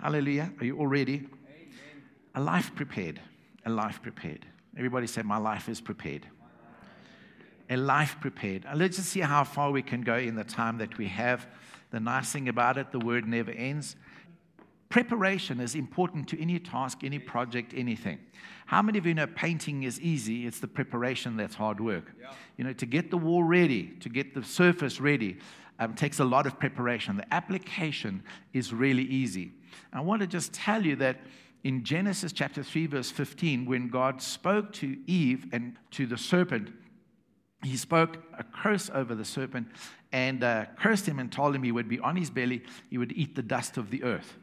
Hallelujah. Are you all ready? A life prepared. A life prepared. Everybody say, My life is prepared. A life prepared. Uh, let's just see how far we can go in the time that we have. The nice thing about it, the word never ends. Preparation is important to any task, any project, anything. How many of you know painting is easy? It's the preparation that's hard work. Yeah. You know, to get the wall ready, to get the surface ready, um, takes a lot of preparation. The application is really easy. I want to just tell you that in Genesis chapter 3, verse 15, when God spoke to Eve and to the serpent, he spoke a curse over the serpent and uh, cursed him and told him he would be on his belly, he would eat the dust of the earth.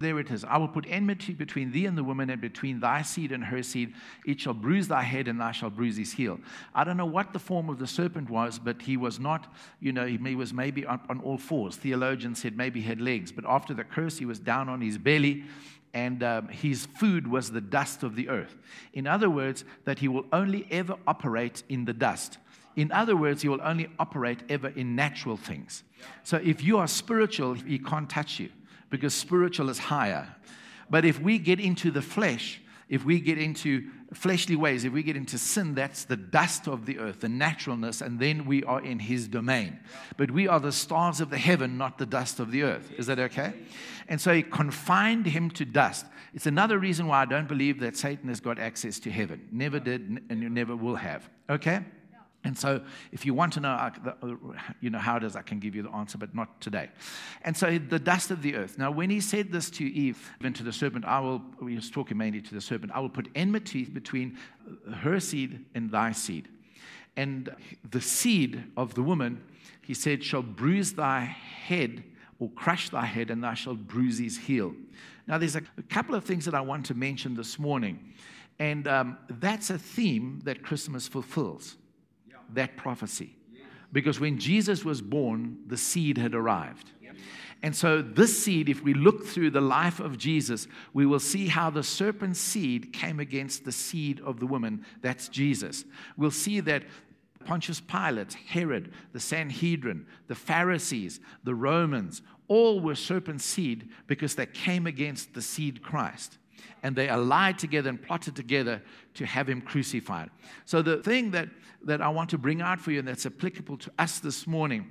There it is. I will put enmity between thee and the woman, and between thy seed and her seed. It shall bruise thy head, and thou shalt bruise his heel. I don't know what the form of the serpent was, but he was not, you know, he was maybe on, on all fours. Theologians said maybe he had legs. But after the curse, he was down on his belly and um, his food was the dust of the earth. In other words, that he will only ever operate in the dust. In other words, he will only operate ever in natural things. So if you are spiritual, he can't touch you because spiritual is higher. But if we get into the flesh, if we get into fleshly ways, if we get into sin, that's the dust of the earth, the naturalness, and then we are in his domain. But we are the stars of the heaven, not the dust of the earth. Is that okay? And so he confined him to dust. It's another reason why I don't believe that Satan has got access to heaven. Never did, and you never will have. Okay? And so, if you want to know, you know how it is, I can give you the answer, but not today. And so, the dust of the earth. Now, when he said this to Eve and to the serpent, I will. He was talking mainly to the serpent. I will put enmity between her seed and thy seed, and the seed of the woman, he said, shall bruise thy head or crush thy head, and thou shalt bruise his heel. Now, there's a, a couple of things that I want to mention this morning, and um, that's a theme that Christmas fulfills that prophecy. Because when Jesus was born, the seed had arrived. And so, this seed, if we look through the life of Jesus, we will see how the serpent's seed came against the seed of the woman. That's Jesus. We'll see that Pontius Pilate, Herod, the Sanhedrin, the Pharisees, the Romans, all were serpent seed because they came against the seed Christ and they allied together and plotted together to have him crucified. So, the thing that, that I want to bring out for you and that's applicable to us this morning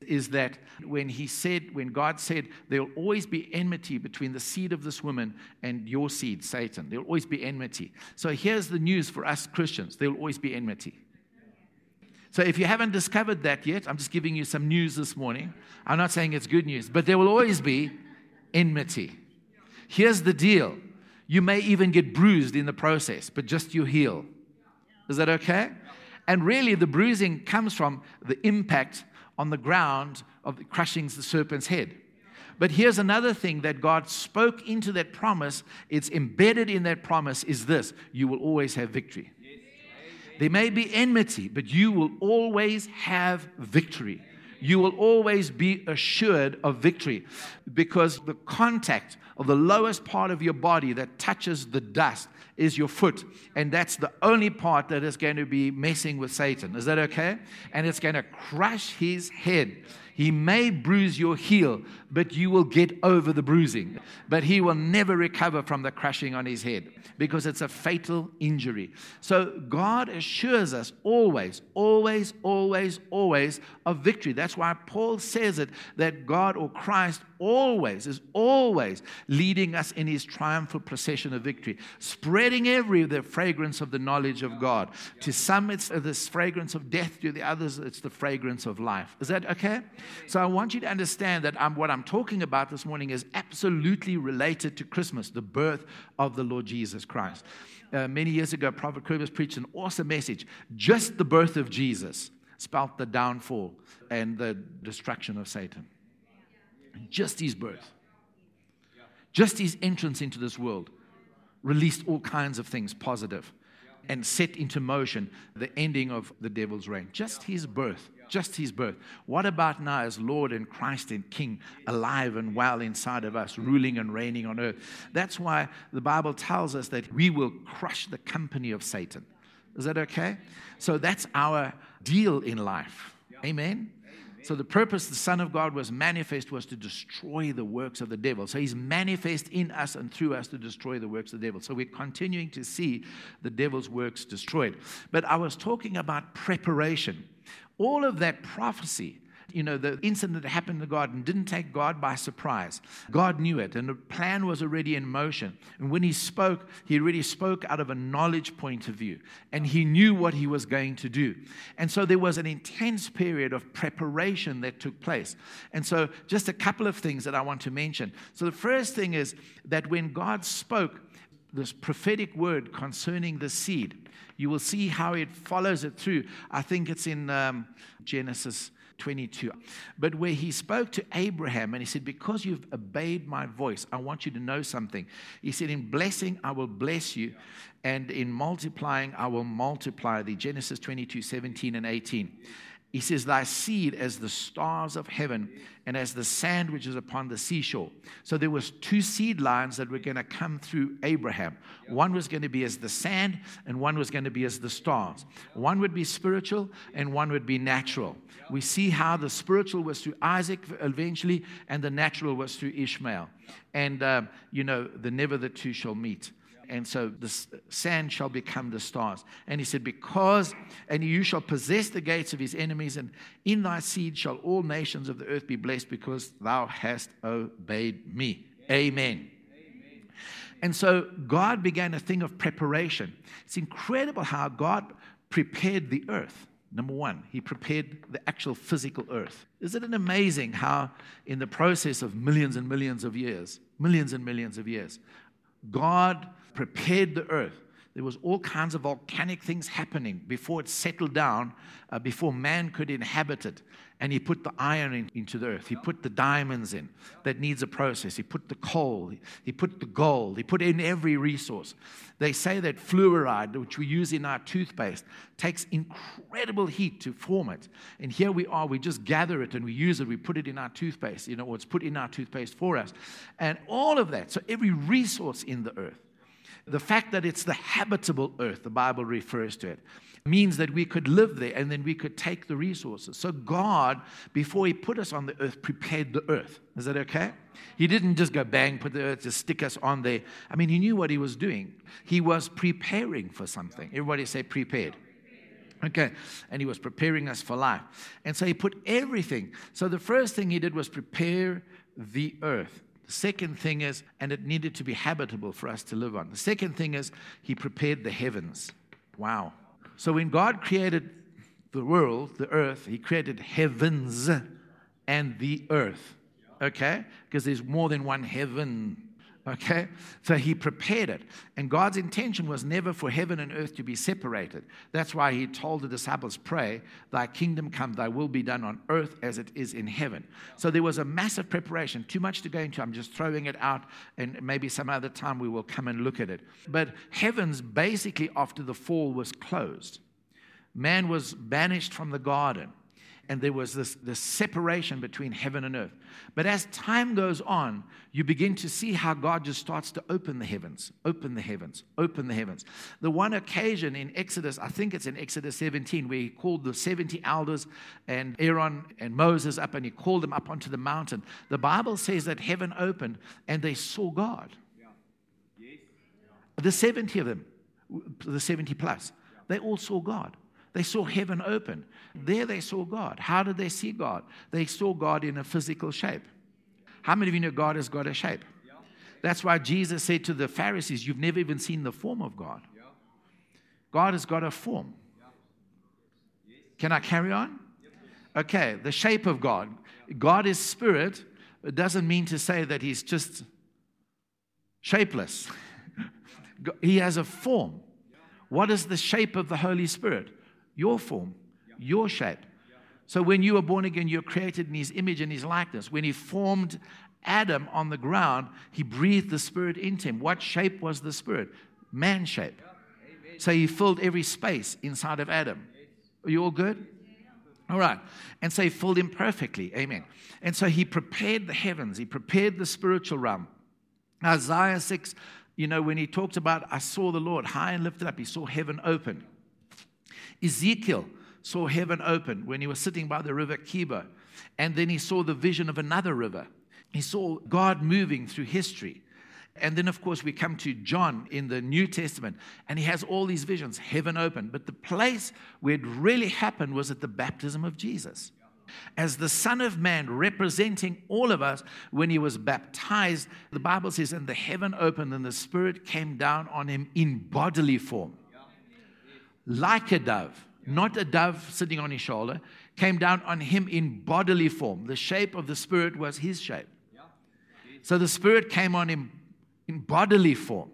is that when he said, when God said, there will always be enmity between the seed of this woman and your seed, Satan. There will always be enmity. So, here's the news for us Christians there will always be enmity. So, if you haven't discovered that yet, I'm just giving you some news this morning. I'm not saying it's good news, but there will always be enmity. Here's the deal you may even get bruised in the process, but just you heal. Is that okay? And really, the bruising comes from the impact on the ground of crushing the serpent's head. But here's another thing that God spoke into that promise. It's embedded in that promise is this you will always have victory. There may be enmity, but you will always have victory. You will always be assured of victory because the contact of the lowest part of your body that touches the dust is your foot. And that's the only part that is going to be messing with Satan. Is that okay? And it's going to crush his head. He may bruise your heel, but you will get over the bruising. But he will never recover from the crushing on his head because it's a fatal injury. So God assures us always, always, always, always of victory. That's why Paul says it that God or Christ always is always leading us in his triumphal procession of victory, spreading every the fragrance of the knowledge of God. To some, it's this fragrance of death, to the others, it's the fragrance of life. Is that okay? So I want you to understand that I'm, what I'm talking about this morning is absolutely related to Christmas, the birth of the Lord Jesus Christ. Uh, many years ago, Prophet Kobus preached an awesome message. Just the birth of Jesus spelt the downfall and the destruction of Satan. Just his birth, just his entrance into this world released all kinds of things positive and set into motion the ending of the devil's reign. Just his birth just his birth. What about now as Lord and Christ and King, alive and well inside of us, ruling and reigning on earth? That's why the Bible tells us that we will crush the company of Satan. Is that okay? So that's our deal in life. Amen? So the purpose the Son of God was manifest was to destroy the works of the devil. So he's manifest in us and through us to destroy the works of the devil. So we're continuing to see the devil's works destroyed. But I was talking about preparation. All of that prophecy you know, the incident that happened in the garden didn't take God by surprise. God knew it, and the plan was already in motion. And when he spoke, he already spoke out of a knowledge point of view, and he knew what he was going to do. And so there was an intense period of preparation that took place. And so, just a couple of things that I want to mention. So, the first thing is that when God spoke, this prophetic word concerning the seed, you will see how it follows it through. I think it's in um, Genesis 22. But where he spoke to Abraham and he said, Because you've obeyed my voice, I want you to know something. He said, In blessing, I will bless you, and in multiplying, I will multiply thee. Genesis 22, 17 and 18. He says, Thy seed as the stars of heaven and as the sand which is upon the seashore. So there was two seed lines that were going to come through Abraham. One was going to be as the sand, and one was going to be as the stars. One would be spiritual, and one would be natural. We see how the spiritual was through Isaac eventually, and the natural was through Ishmael. And, uh, you know, the never the two shall meet and so the sand shall become the stars. And he said, Because, and you shall possess the gates of his enemies, and in thy seed shall all nations of the earth be blessed, because thou hast obeyed me. Amen. Amen. And so God began a thing of preparation. It's incredible how God prepared the earth. Number one, he prepared the actual physical earth. Isn't it amazing how, in the process of millions and millions of years, millions and millions of years, God prepared the earth. There was all kinds of volcanic things happening before it settled down, uh, before man could inhabit it. And he put the iron in, into the earth. He put the diamonds in. That needs a process. He put the coal. He put the gold. He put in every resource. They say that fluoride, which we use in our toothpaste, takes incredible heat to form it. And here we are. We just gather it and we use it. We put it in our toothpaste. You know, it's put in our toothpaste for us. And all of that. So every resource in the earth the fact that it's the habitable earth, the Bible refers to it, means that we could live there and then we could take the resources. So, God, before He put us on the earth, prepared the earth. Is that okay? He didn't just go bang, put the earth, just stick us on there. I mean, He knew what He was doing. He was preparing for something. Everybody say prepared. Okay, and he was preparing us for life. And so he put everything. So the first thing he did was prepare the earth. The second thing is, and it needed to be habitable for us to live on. The second thing is, He prepared the heavens. Wow. So when God created the world, the earth, He created heavens and the earth. Okay? Because there's more than one heaven Okay? So he prepared it. And God's intention was never for heaven and earth to be separated. That's why he told the disciples, Pray, thy kingdom come, thy will be done on earth as it is in heaven. So there was a massive preparation. Too much to go into. I'm just throwing it out, and maybe some other time we will come and look at it. But heavens, basically, after the fall, was closed. Man was banished from the garden and there was this, this separation between heaven and earth. But as time goes on, you begin to see how God just starts to open the heavens, open the heavens, open the heavens. The one occasion in Exodus, I think it's in Exodus 17, where he called the 70 elders and Aaron and Moses up and he called them up onto the mountain. The Bible says that heaven opened and they saw God. Yeah. The 70 of them, the 70 plus, they all saw God. They saw heaven open. There they saw God. How did they see God? They saw God in a physical shape. How many of you know God has got a shape? That's why Jesus said to the Pharisees, You've never even seen the form of God. God has got a form. Can I carry on? Okay, the shape of God. God is spirit. It doesn't mean to say that he's just shapeless. he has a form. What is the shape of the Holy Spirit? Your form, your shape. So when you were born again, you're created in his image and his likeness. When he formed Adam on the ground, he breathed the spirit into him. What shape was the spirit? Man shape. So he filled every space inside of Adam. Are you all good? All right. And so he filled him perfectly. Amen. And so he prepared the heavens, he prepared the spiritual realm. Isaiah 6, you know, when he talks about, I saw the Lord high and lifted up, he saw heaven open. Ezekiel saw heaven open when he was sitting by the river Chebar. And then he saw the vision of another river. He saw God moving through history. And then, of course, we come to John in the New Testament, and he has all these visions, heaven open. But the place where it really happened was at the baptism of Jesus. As the Son of Man, representing all of us, when he was baptized, the Bible says, and the heaven opened, and the Spirit came down on him in bodily form, like a dove, not a dove sitting on his shoulder, came down on him in bodily form. The shape of the Spirit was his shape. So the Spirit came on him in bodily form.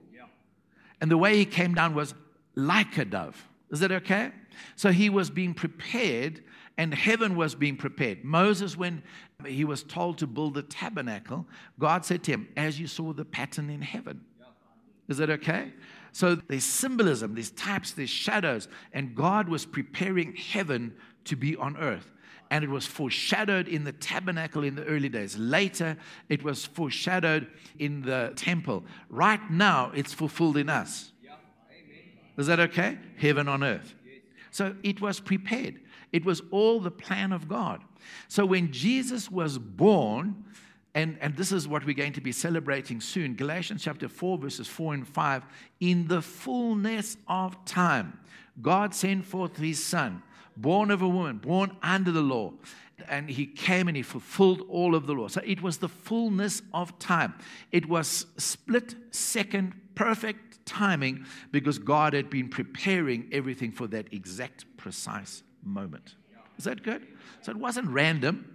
And the way he came down was like a dove. Is that okay? So he was being prepared, and heaven was being prepared. Moses, when he was told to build the tabernacle, God said to him, As you saw the pattern in heaven. Is that okay? So there's symbolism, there's types, there's shadows, and God was preparing heaven to be on earth and it was foreshadowed in the tabernacle in the early days. Later, it was foreshadowed in the temple. Right now, it's fulfilled in us. Is that okay? Heaven on earth. So it was prepared. It was all the plan of God. So when Jesus was born, and, and this is what we're going to be celebrating soon Galatians chapter 4, verses 4 and 5. In the fullness of time, God sent forth his son born of a woman, born under the law. And he came and he fulfilled all of the law. So it was the fullness of time. It was split second, perfect timing because God had been preparing everything for that exact, precise moment. Is that good? So it wasn't random.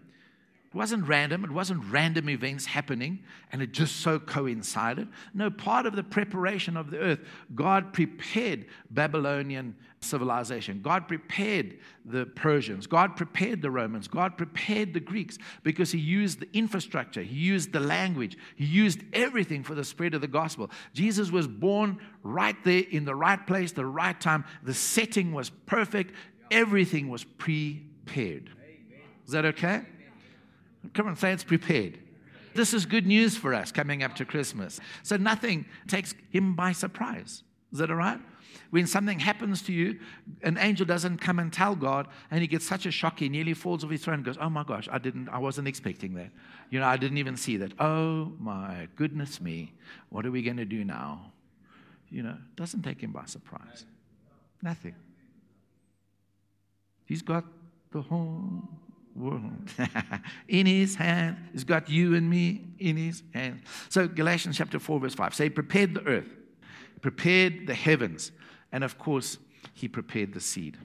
It wasn't random. It wasn't random events happening and it just so coincided. No, part of the preparation of the earth, God prepared Babylonian civilization. God prepared the Persians. God prepared the Romans. God prepared the Greeks because He used the infrastructure, He used the language, He used everything for the spread of the gospel. Jesus was born right there in the right place, the right time. The setting was perfect, everything was prepared. Is that okay? Come on, say it's prepared. This is good news for us coming up to Christmas. So nothing takes him by surprise. Is that all right? When something happens to you, an angel doesn't come and tell God, and he gets such a shock, he nearly falls off his throne and goes, Oh my gosh, I didn't, I wasn't expecting that. You know, I didn't even see that. Oh my goodness me, what are we going to do now? You know, doesn't take him by surprise. Nothing. He's got the whole in his hand. He's got you and me in his hand. So, Galatians chapter 4, verse 5 say, prepared the earth, prepared the heavens, and of course, he prepared the seed.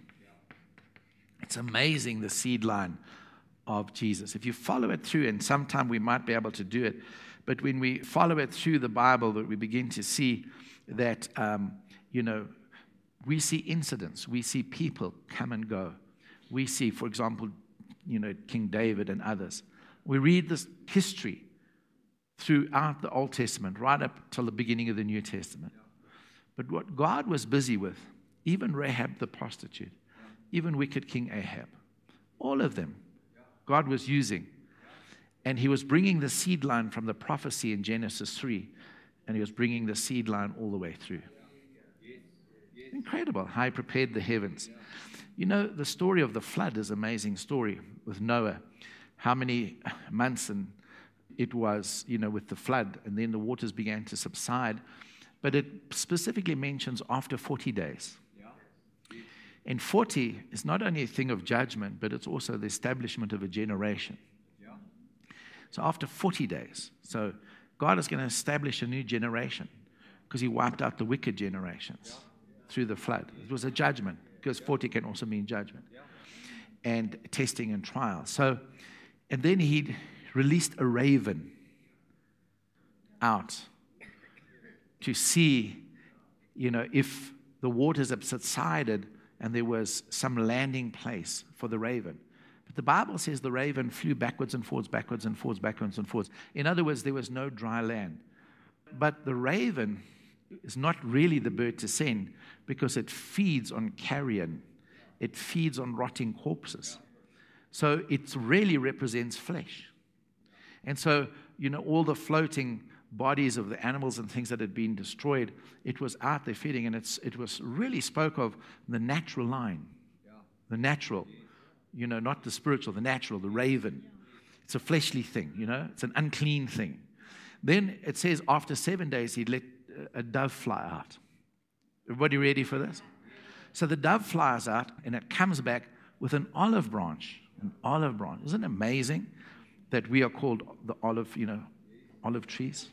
It's amazing the seed line of Jesus. If you follow it through, and sometime we might be able to do it, but when we follow it through the Bible, that we begin to see that, um, you know, we see incidents, we see people come and go. We see, for example, you know, King David and others. We read this history throughout the Old Testament, right up till the beginning of the New Testament. But what God was busy with, even Rahab the prostitute, even wicked King Ahab, all of them, God was using. And he was bringing the seed line from the prophecy in Genesis 3, and he was bringing the seed line all the way through. Incredible how he prepared the heavens. You know, the story of the flood is an amazing story with Noah. How many months and it was, you know, with the flood, and then the waters began to subside. But it specifically mentions after 40 days. And 40 is not only a thing of judgment, but it's also the establishment of a generation. So after 40 days, so God is going to establish a new generation because he wiped out the wicked generations through the flood. It was a judgment because 40 can also mean judgment and testing and trial. So, and then he released a raven out to see, you know, if the waters had subsided and there was some landing place for the raven. But the Bible says the raven flew backwards and forwards, backwards and forwards, backwards and forwards. In other words, there was no dry land. But the raven is not really the bird to send because it feeds on carrion, it feeds on rotting corpses. So it really represents flesh. And so, you know, all the floating bodies of the animals and things that had been destroyed, it was out there feeding, and it's, it was really spoke of the natural line, the natural, you know, not the spiritual, the natural, the raven. It's a fleshly thing, you know, it's an unclean thing. Then it says after seven days, he let a dove fly out. Everybody ready for this? So the dove flies out and it comes back with an olive branch. An olive branch. Isn't it amazing that we are called the olive, you know, olive trees?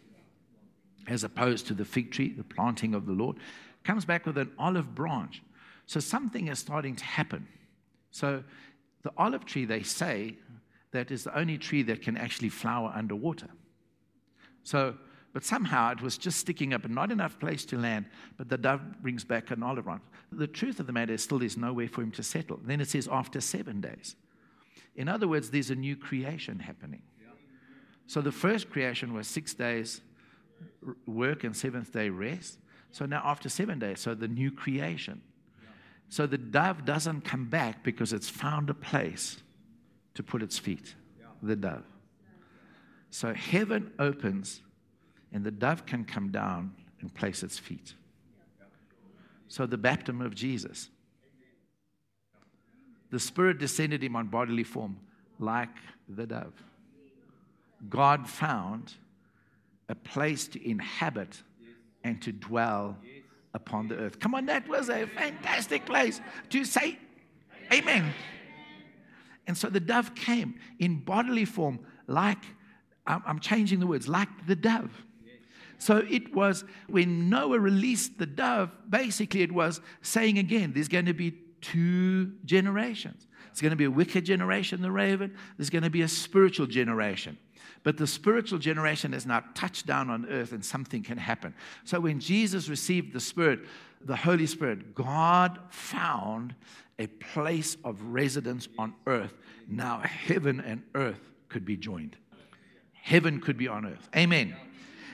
As opposed to the fig tree, the planting of the Lord. Comes back with an olive branch. So something is starting to happen. So the olive tree, they say, that is the only tree that can actually flower underwater. So, but somehow it was just sticking up and not enough place to land. But the dove brings back an olive branch. The truth of the matter is still there's nowhere for him to settle. Then it says after seven days. In other words, there's a new creation happening. So the first creation was six days work and seventh day rest. So now after seven days, so the new creation. So the dove doesn't come back because it's found a place to put its feet, the dove. So heaven opens and the dove can come down and place its feet. So the baptism of Jesus. The Spirit descended him on bodily form like the dove. God found a place to inhabit and to dwell upon the earth. Come on, that was a fantastic place to say amen. And so the dove came in bodily form, like, I'm changing the words, like the dove. So it was when Noah released the dove, basically it was saying again, there's going to be two generations. It's going to be a wicked generation, the raven. There's going to be a spiritual generation. But the spiritual generation has now touched down on earth and something can happen. So when Jesus received the Spirit, the Holy Spirit, God found a place of residence on earth. Now heaven and earth could be joined. Heaven could be on earth. Amen.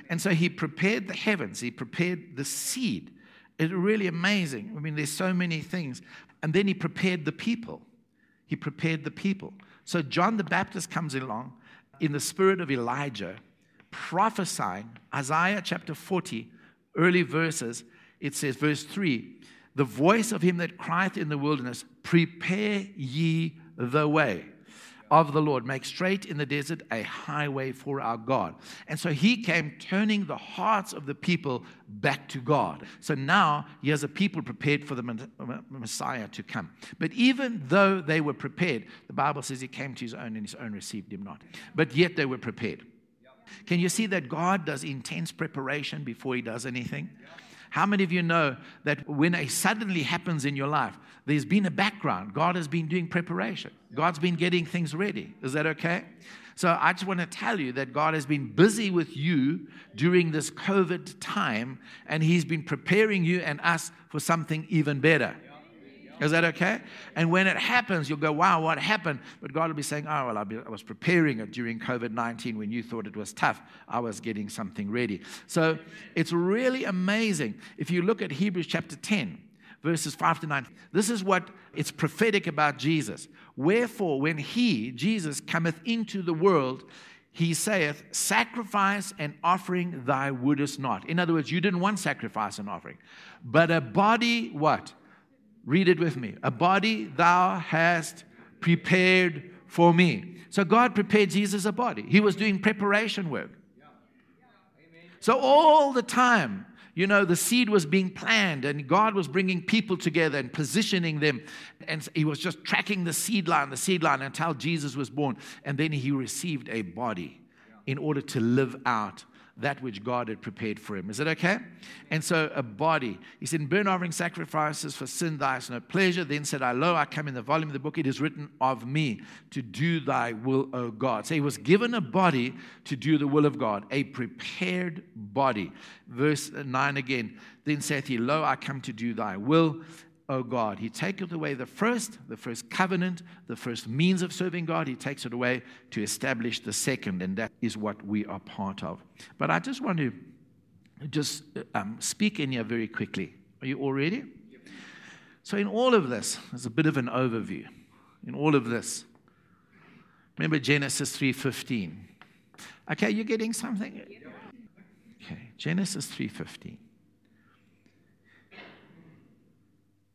And so he prepared the heavens, he prepared the seed. It's really amazing. I mean, there's so many things. And then he prepared the people. He prepared the people. So John the Baptist comes along in the spirit of Elijah, prophesying Isaiah chapter 40, early verses. It says, verse 3 the voice of him that crieth in the wilderness, Prepare ye the way of the Lord, make straight in the desert a highway for our God. And so he came turning the hearts of the people back to God. So now he has a people prepared for the Messiah to come. But even though they were prepared, the Bible says he came to his own and his own received him not. But yet they were prepared. Can you see that God does intense preparation before he does anything? How many of you know that when a suddenly happens in your life, there's been a background? God has been doing preparation, God's been getting things ready. Is that okay? So I just want to tell you that God has been busy with you during this COVID time, and He's been preparing you and us for something even better. Is that okay? And when it happens, you'll go, wow, what happened? But God will be saying, oh, well, I was preparing it during COVID 19 when you thought it was tough. I was getting something ready. So it's really amazing. If you look at Hebrews chapter 10, verses 5 to 9, this is what it's prophetic about Jesus. Wherefore, when he, Jesus, cometh into the world, he saith, Sacrifice and offering thy wouldest not. In other words, you didn't want sacrifice and offering, but a body, what? Read it with me. A body thou hast prepared for me. So God prepared Jesus a body. He was doing preparation work. So all the time, you know, the seed was being planned and God was bringing people together and positioning them. And he was just tracking the seed line, the seed line until Jesus was born. And then he received a body in order to live out that which God had prepared for him. Is it okay? And so a body. He said, burnt offering sacrifices for sin, thy is no pleasure. Then said I, Lo, I come in the volume of the book, it is written of me to do thy will, O God. So he was given a body to do the will of God, a prepared body. Verse 9 again. Then saith he, Lo, I come to do thy will. O God. He taketh away the first, the first covenant, the first means of serving God. He takes it away to establish the second, and that is what we are part of. But I just want to just um, speak in here very quickly. Are you all ready? So, in all of this, there's a bit of an overview. In all of this, remember Genesis 3:15. Okay, you're getting something. Okay, Genesis 3:15.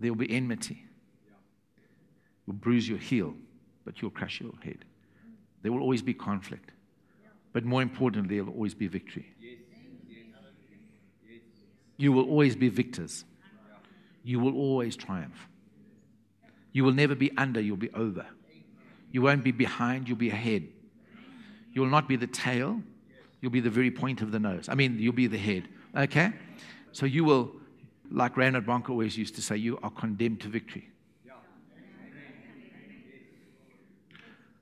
There will be enmity. You'll bruise your heel, but you'll crush your head. There will always be conflict. But more importantly, there will always be victory. You will always be victors. You will always triumph. You will never be under, you'll be over. You won't be behind, you'll be ahead. You'll not be the tail, you'll be the very point of the nose. I mean, you'll be the head. Okay? So you will, like Reinhard Bonnke always used to say, you are condemned to victory.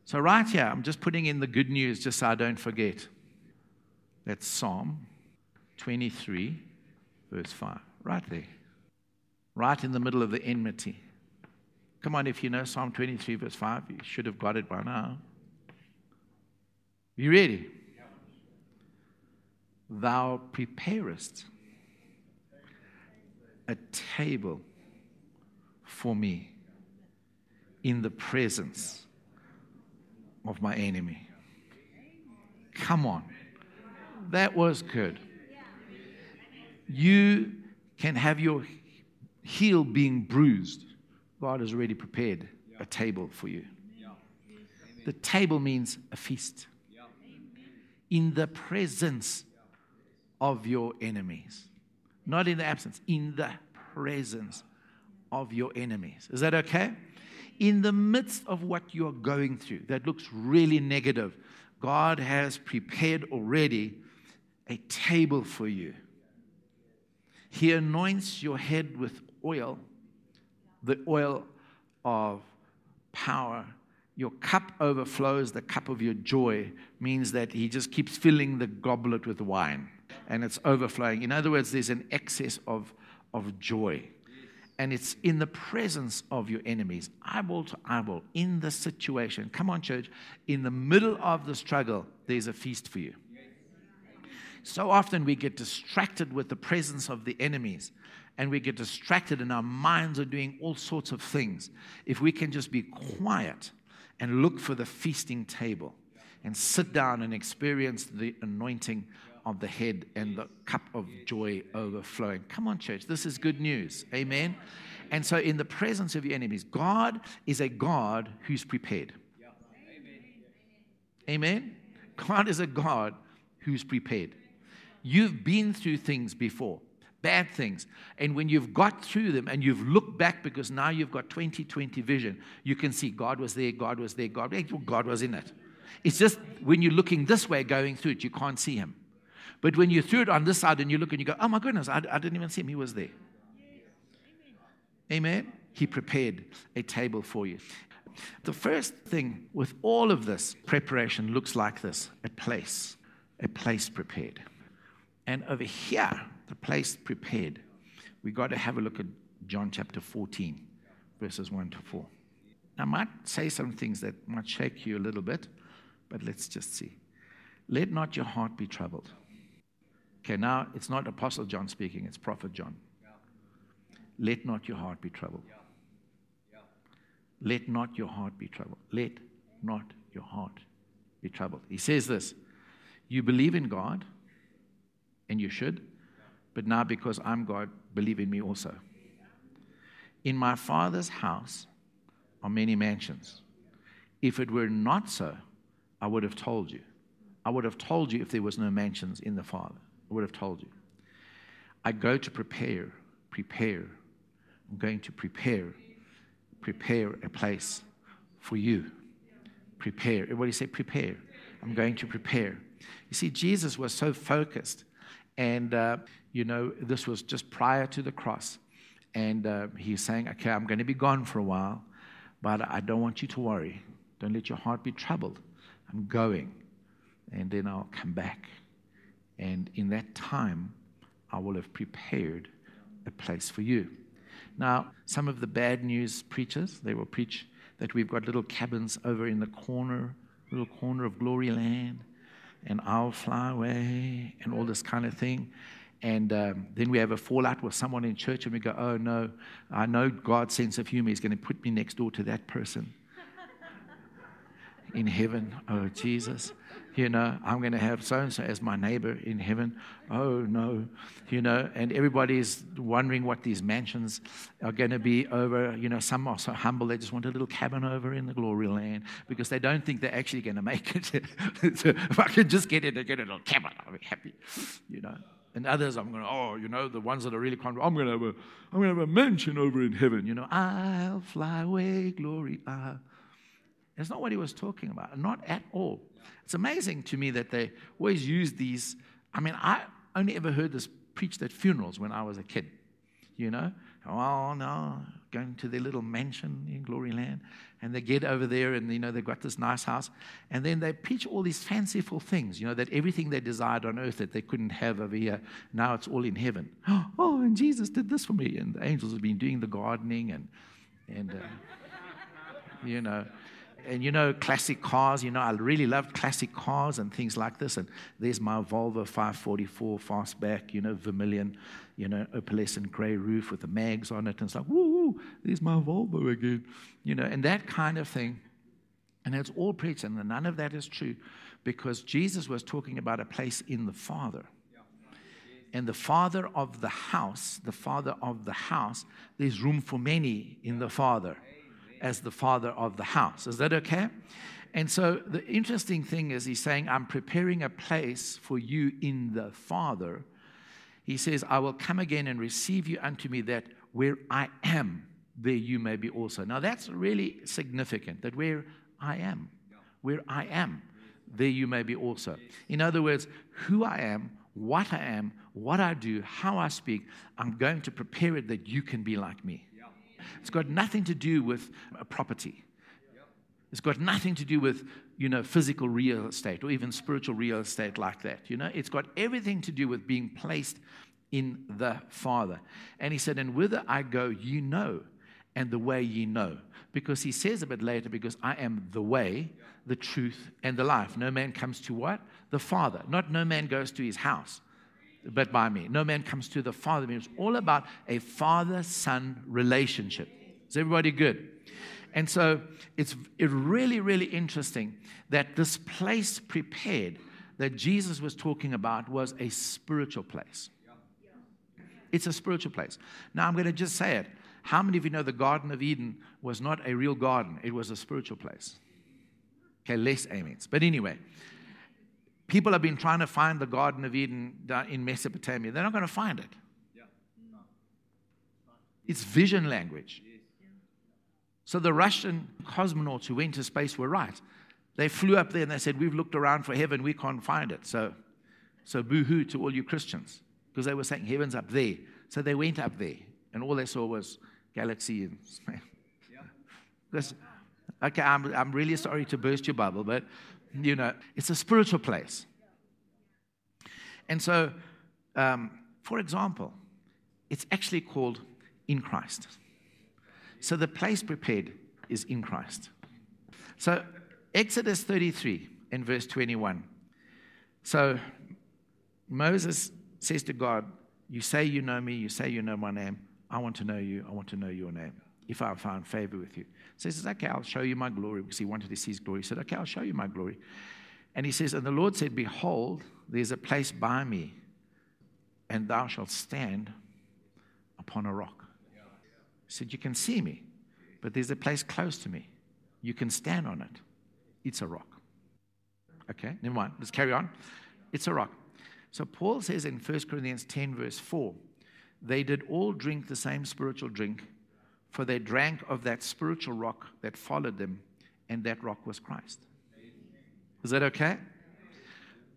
So, right here, I'm just putting in the good news just so I don't forget. That's Psalm 23, verse 5. Right there. Right in the middle of the enmity. Come on, if you know Psalm 23, verse 5, you should have got it by now. You ready? Thou preparest a table for me in the presence of my enemy. Come on. That was good. You can have your heel being bruised. God has already prepared a table for you. The table means a feast in the presence of your enemies. Not in the absence, in the presence of your enemies. Is that okay? in the midst of what you're going through that looks really negative, God has prepared already a table for you. He anoints your head with oil, the oil of power. Your cup overflows, the cup of your joy means that He just keeps filling the goblet with wine and it's overflowing. In other words, there's an excess of, of joy and it's in the presence of your enemies, eyeball to eyeball, in the situation. Come on, church. In the middle of the struggle, there's a feast for you. So often we get distracted with the presence of the enemies and we get distracted, and our minds are doing all sorts of things. If we can just be quiet and look for the feasting table and sit down and experience the anointing of the head and the cup of joy overflowing. Come on, church, this is good news. Amen. And so, in the presence of your enemies, God is a God who's prepared. Amen. God is a God who's prepared. You've been through things before, bad things. And when you've got through them and you've looked back because now you've got 2020 vision, you can see God was there, God was there, God, God was in it. It's just when you're looking this way going through it, you can't see Him. But when you threw it on this side and you look and you go, oh my goodness, I, I didn't even see him. He was there. Amen. He prepared a table for you. The first thing with all of this preparation looks like this a place, a place prepared. And over here, the place prepared, we got to have a look at John chapter 14, verses 1 to 4. I might say some things that might shake you a little bit, but let's just see. Let not your heart be troubled. Okay, now it's not Apostle John speaking, it's Prophet John. Let not your heart be troubled. Let not your heart be troubled. Let not your heart be troubled. He says this You believe in God, and you should, but now because I'm God, believe in me also. In my Father's house are many mansions. If it were not so, I would have told you. I would have told you if there was no mansions in the Father. I would have told you. I go to prepare, prepare. I'm going to prepare, prepare a place for you. Prepare. Everybody say, prepare. I'm going to prepare. You see, Jesus was so focused, and, uh, you know, this was just prior to the cross. And uh, he's saying, okay, I'm going to be gone for a while, but I don't want you to worry. Don't let your heart be troubled. I'm going, and then I'll come back. And in that time, I will have prepared a place for you. Now, some of the bad news preachers, they will preach that we've got little cabins over in the corner, little corner of glory land, and I'll fly away, and all this kind of thing. And um, then we have a fallout with someone in church, and we go, Oh no, I know God's sense of humor is going to put me next door to that person in heaven. Oh, Jesus. You know, I'm going to have so and so as my neighbor in heaven. Oh, no, you know, and everybody's wondering what these mansions are going to be over. You know, some are so humble, they just want a little cabin over in the glory land because they don't think they're actually going to make it. so if I can just get it and get a little cabin, I'll be happy, you know. And others, I'm going to, oh, you know, the ones that are really confident, I'm going to have a, I'm going to have a mansion over in heaven. You know, I'll fly away, glory. Uh. That's not what he was talking about, not at all. It's amazing to me that they always use these. I mean, I only ever heard this preached at funerals when I was a kid. You know, oh no, going to their little mansion in Glory Land, and they get over there, and you know they've got this nice house, and then they preach all these fanciful things. You know that everything they desired on earth that they couldn't have over here, now it's all in heaven. Oh, and Jesus did this for me, and the angels have been doing the gardening, and and uh, you know and you know, classic cars, you know, I really love classic cars and things like this. And there's my Volvo 544 fastback, you know, vermilion, you know, opalescent gray roof with the mags on it. And it's like, woo, there's my Volvo again, you know, and that kind of thing. And it's all preached, and none of that is true because Jesus was talking about a place in the Father. And the father of the house, the father of the house, there's room for many in the Father as the father of the house. Is that okay? And so the interesting thing is, he's saying, I'm preparing a place for you in the Father. He says, I will come again and receive you unto me, that where I am, there you may be also. Now that's really significant, that where I am, where I am, there you may be also. In other words, who I am, what I am, what I do, how I speak, I'm going to prepare it that you can be like me. It's got nothing to do with a property. It's got nothing to do with, you know, physical real estate or even spiritual real estate like that. You know, it's got everything to do with being placed in the Father. And he said, And whither I go, you know, and the way ye know. Because he says a bit later, because I am the way, the truth, and the life. No man comes to what? The Father. Not no man goes to his house but by me. No man comes to the Father. It's all about a father son relationship. Is everybody good? And so it's really, really interesting that this place prepared that Jesus was talking about was a spiritual place. It's a spiritual place. Now, I'm going to just say it. How many of you know the Garden of Eden was not a real garden? It was a spiritual place. Okay, less amens. But anyway, People have been trying to find the Garden of Eden in Mesopotamia. They're not going to find it. It's vision language. So the Russian cosmonauts who went to space were right. They flew up there and they said, We've looked around for heaven, we can't find it. So, so boo hoo to all you Christians, because they were saying heaven's up there. So they went up there, and all they saw was galaxy and yeah. Okay, I'm, I'm really sorry to burst your bubble, but you know, it's a spiritual place. And so, um, for example, it's actually called in Christ. So the place prepared is in Christ. So, Exodus 33 in verse 21. So, Moses says to God, You say you know me, you say you know my name. I want to know you, I want to know your name if I find favor with you. So he says, Okay, I'll show you my glory because he wanted to see his glory. He said, Okay, I'll show you my glory. And he says, And the Lord said, Behold, there's a place by me, and thou shalt stand upon a rock. He said, You can see me, but there's a place close to me. You can stand on it. It's a rock. Okay, never mind. Let's carry on. It's a rock. So Paul says in 1 Corinthians 10, verse 4, they did all drink the same spiritual drink for they drank of that spiritual rock that followed them, and that rock was Christ. Is that okay?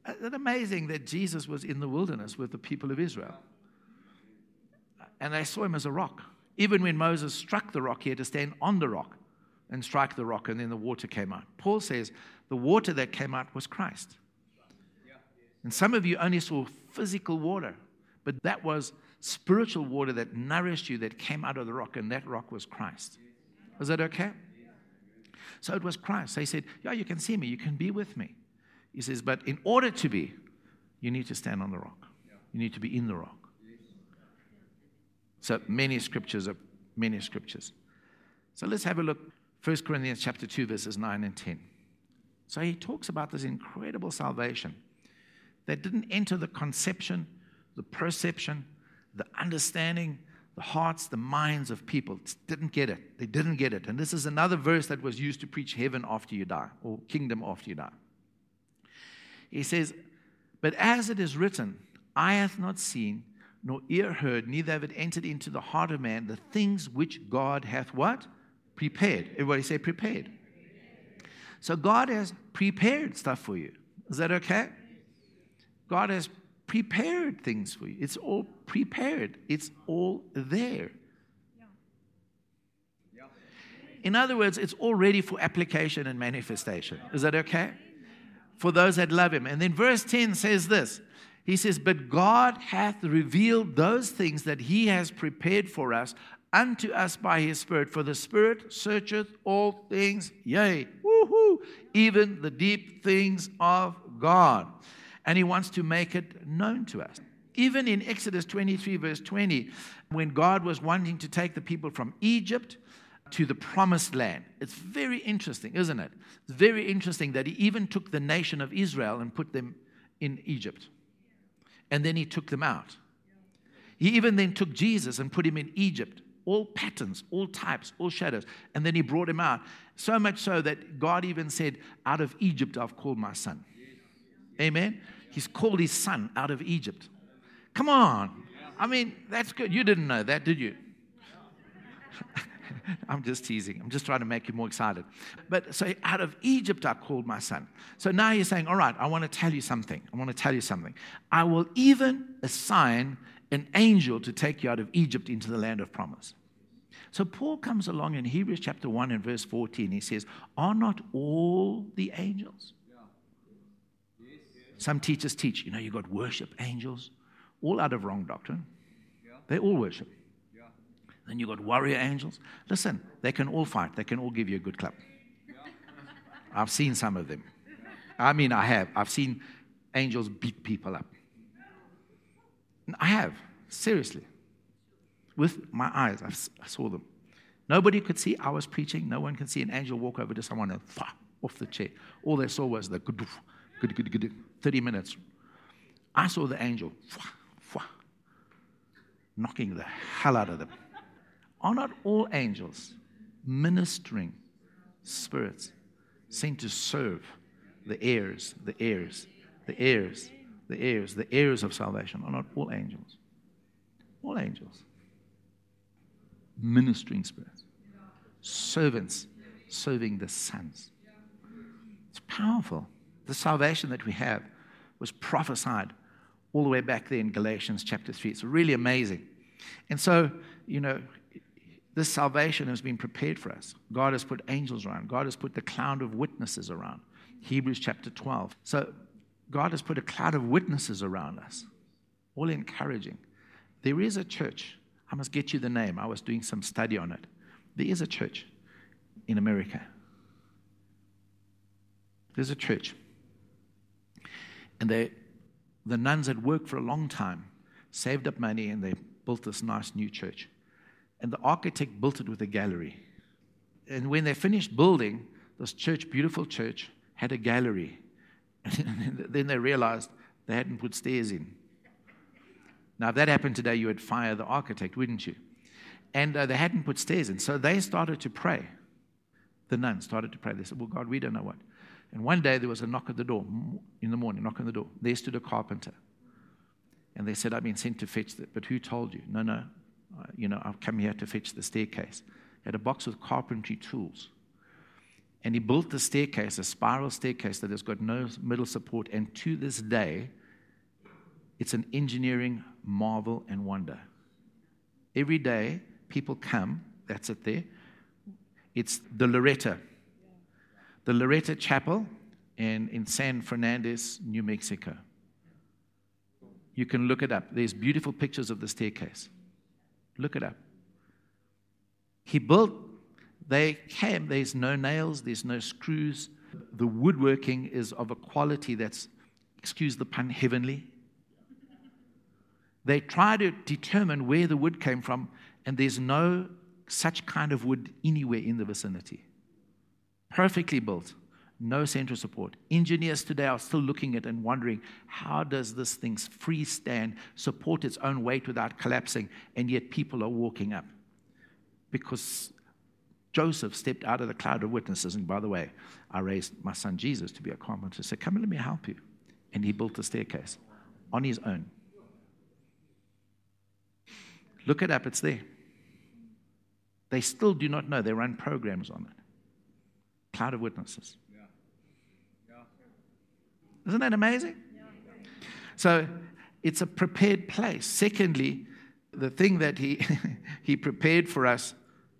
Uh, Isn't it amazing that Jesus was in the wilderness with the people of Israel? And they saw him as a rock. Even when Moses struck the rock, he had to stand on the rock and strike the rock, and then the water came out. Paul says the water that came out was Christ. And some of you only saw physical water, but that was spiritual water that nourished you that came out of the rock, and that rock was Christ. Was that okay? So it was Christ. They said, Yeah, you can see me, you can be with me. He says, But in order to be, you need to stand on the rock, you need to be in the rock. So many scriptures are many scriptures. So let's have a look. 1 Corinthians chapter 2, verses 9 and 10. So he talks about this incredible salvation that didn't enter the conception, the perception, the understanding, the hearts, the minds of people. Didn't get it. They didn't get it. And this is another verse that was used to preach heaven after you die, or kingdom after you die. He says, But as it is written, eye hath not seen, nor ear heard, neither have it entered into the heart of man the things which God hath what? Prepared. Everybody say prepared. So God has prepared stuff for you. Is that okay? God has prepared things for you. It's all prepared, it's all there. In other words, it's all ready for application and manifestation. Is that okay? For those that love Him. And then verse 10 says this He says, But God hath revealed those things that He has prepared for us unto us by His Spirit. For the Spirit searcheth all things, yea, woohoo, even the deep things of God and he wants to make it known to us. Even in Exodus 23, verse 20, when God was wanting to take the people from Egypt to the promised land, it's very interesting, isn't it? It's very interesting that he even took the nation of Israel and put them in Egypt. And then he took them out. He even then took Jesus and put him in Egypt all patterns, all types, all shadows. And then he brought him out. So much so that God even said, Out of Egypt I've called my son. Amen. He's called his son out of Egypt. Come on. I mean, that's good. You didn't know that, did you? I'm just teasing. I'm just trying to make you more excited. But so out of Egypt, I called my son. So now you're saying, All right, I want to tell you something. I want to tell you something. I will even assign an angel to take you out of Egypt into the land of promise. So Paul comes along in Hebrews chapter 1 and verse 14. He says, Are not all the angels? Some teachers teach, you know, you've got worship angels, all out of wrong doctrine. Yeah. They all worship. Yeah. Then you've got warrior angels. Listen, they can all fight, they can all give you a good clap. Yeah. I've seen some of them. I mean, I have. I've seen angels beat people up. I have, seriously. With my eyes, I saw them. Nobody could see I was preaching. No one can see an angel walk over to someone and off the chair. All they saw was the good, good, good, good, 30 minutes. I saw the angel knocking the hell out of them. Are not all angels ministering spirits sent to serve the heirs, the heirs, the heirs, the heirs, the heirs of salvation? Are not all angels? All angels. Ministering spirits. Servants serving the sons. It's powerful. The salvation that we have was prophesied all the way back there in Galatians chapter 3. It's really amazing. And so, you know, this salvation has been prepared for us. God has put angels around, God has put the cloud of witnesses around. Hebrews chapter 12. So, God has put a cloud of witnesses around us, all encouraging. There is a church. I must get you the name. I was doing some study on it. There is a church in America. There's a church and they, the nuns had worked for a long time, saved up money, and they built this nice new church. And the architect built it with a gallery. And when they finished building, this church, beautiful church, had a gallery. And then they realized they hadn't put stairs in. Now, if that happened today, you would fire the architect, wouldn't you? And uh, they hadn't put stairs in. So they started to pray. The nuns started to pray. They said, Well, God, we don't know what. And one day there was a knock at the door in the morning, knock on the door. There stood a carpenter. And they said, I've been sent to fetch it. But who told you? No, no. Uh, you know, I've come here to fetch the staircase. He had a box with carpentry tools. And he built the staircase, a spiral staircase that has got no middle support. And to this day, it's an engineering marvel and wonder. Every day, people come, that's it there. It's the Loretto the Loretto Chapel in, in San Fernandez, New Mexico. You can look it up. There's beautiful pictures of the staircase. Look it up. He built, they came, there's no nails, there's no screws. The woodworking is of a quality that's, excuse the pun, heavenly. They try to determine where the wood came from, and there's no such kind of wood anywhere in the vicinity perfectly built, no central support. Engineers today are still looking at and wondering how does this thing freestand, support its own weight without collapsing, and yet people are walking up. Because Joseph stepped out of the cloud of witnesses, and by the way, I raised my son Jesus to be a carpenter. Said, "Come and let me help you," and he built the staircase on his own. Look it up; it's there. They still do not know. They run programs on it. Cloud of witnesses. Isn't that amazing? So it's a prepared place. Secondly, the thing that he, he prepared for us,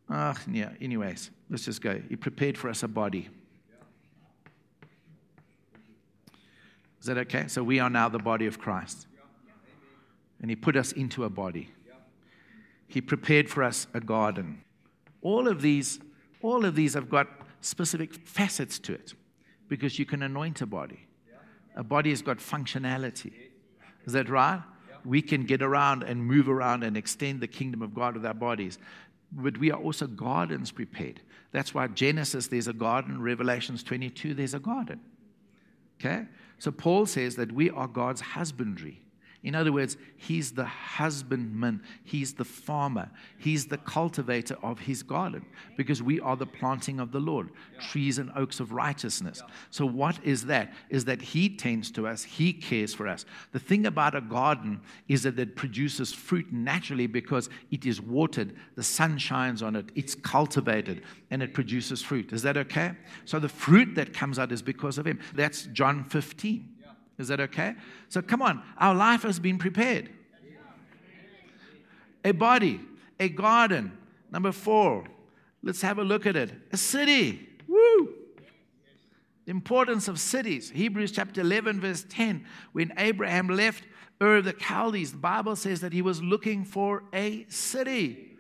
oh, yeah, anyways, let's just go. He prepared for us a body. Is that okay? So we are now the body of Christ. And he put us into a body. He prepared for us a garden. All of these, all of these have got specific facets to it because you can anoint a body. A body has got functionality. Is that right? We can get around and move around and extend the kingdom of God with our bodies. But we are also gardens prepared. That's why Genesis, there's a garden. Revelations 22, there's a garden. Okay? So Paul says that we are God's husbandry. In other words, he's the husbandman, he's the farmer, he's the cultivator of his garden because we are the planting of the Lord, trees and oaks of righteousness. So, what is that? Is that he tends to us, he cares for us. The thing about a garden is that it produces fruit naturally because it is watered, the sun shines on it, it's cultivated, and it produces fruit. Is that okay? So, the fruit that comes out is because of him. That's John 15. Is that okay? So come on, our life has been prepared. A body, a garden. Number four, let's have a look at it. A city. Woo! The importance of cities. Hebrews chapter 11, verse 10. When Abraham left Ur of the Chaldees, the Bible says that he was looking for a city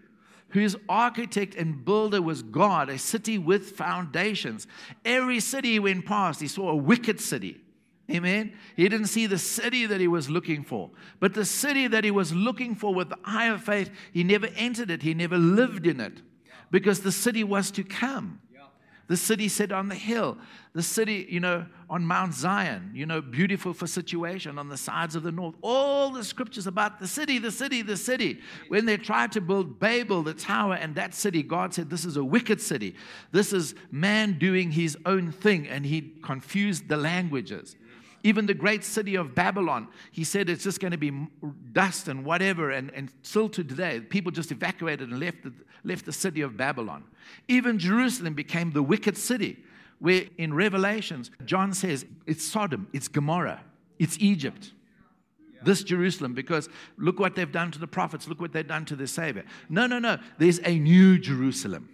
whose architect and builder was God, a city with foundations. Every city he went past, he saw a wicked city. Amen. He didn't see the city that he was looking for. But the city that he was looking for with the eye of faith, he never entered it. He never lived in it because the city was to come. The city said on the hill. The city, you know, on Mount Zion, you know, beautiful for situation on the sides of the north. All the scriptures about the city, the city, the city. When they tried to build Babel, the tower, and that city, God said, This is a wicked city. This is man doing his own thing. And he confused the languages. Even the great city of Babylon, he said it's just going to be dust and whatever. And, and still to today, people just evacuated and left the, left the city of Babylon. Even Jerusalem became the wicked city, where in Revelations, John says it's Sodom, it's Gomorrah, it's Egypt. This Jerusalem, because look what they've done to the prophets, look what they've done to the Savior. No, no, no. There's a new Jerusalem.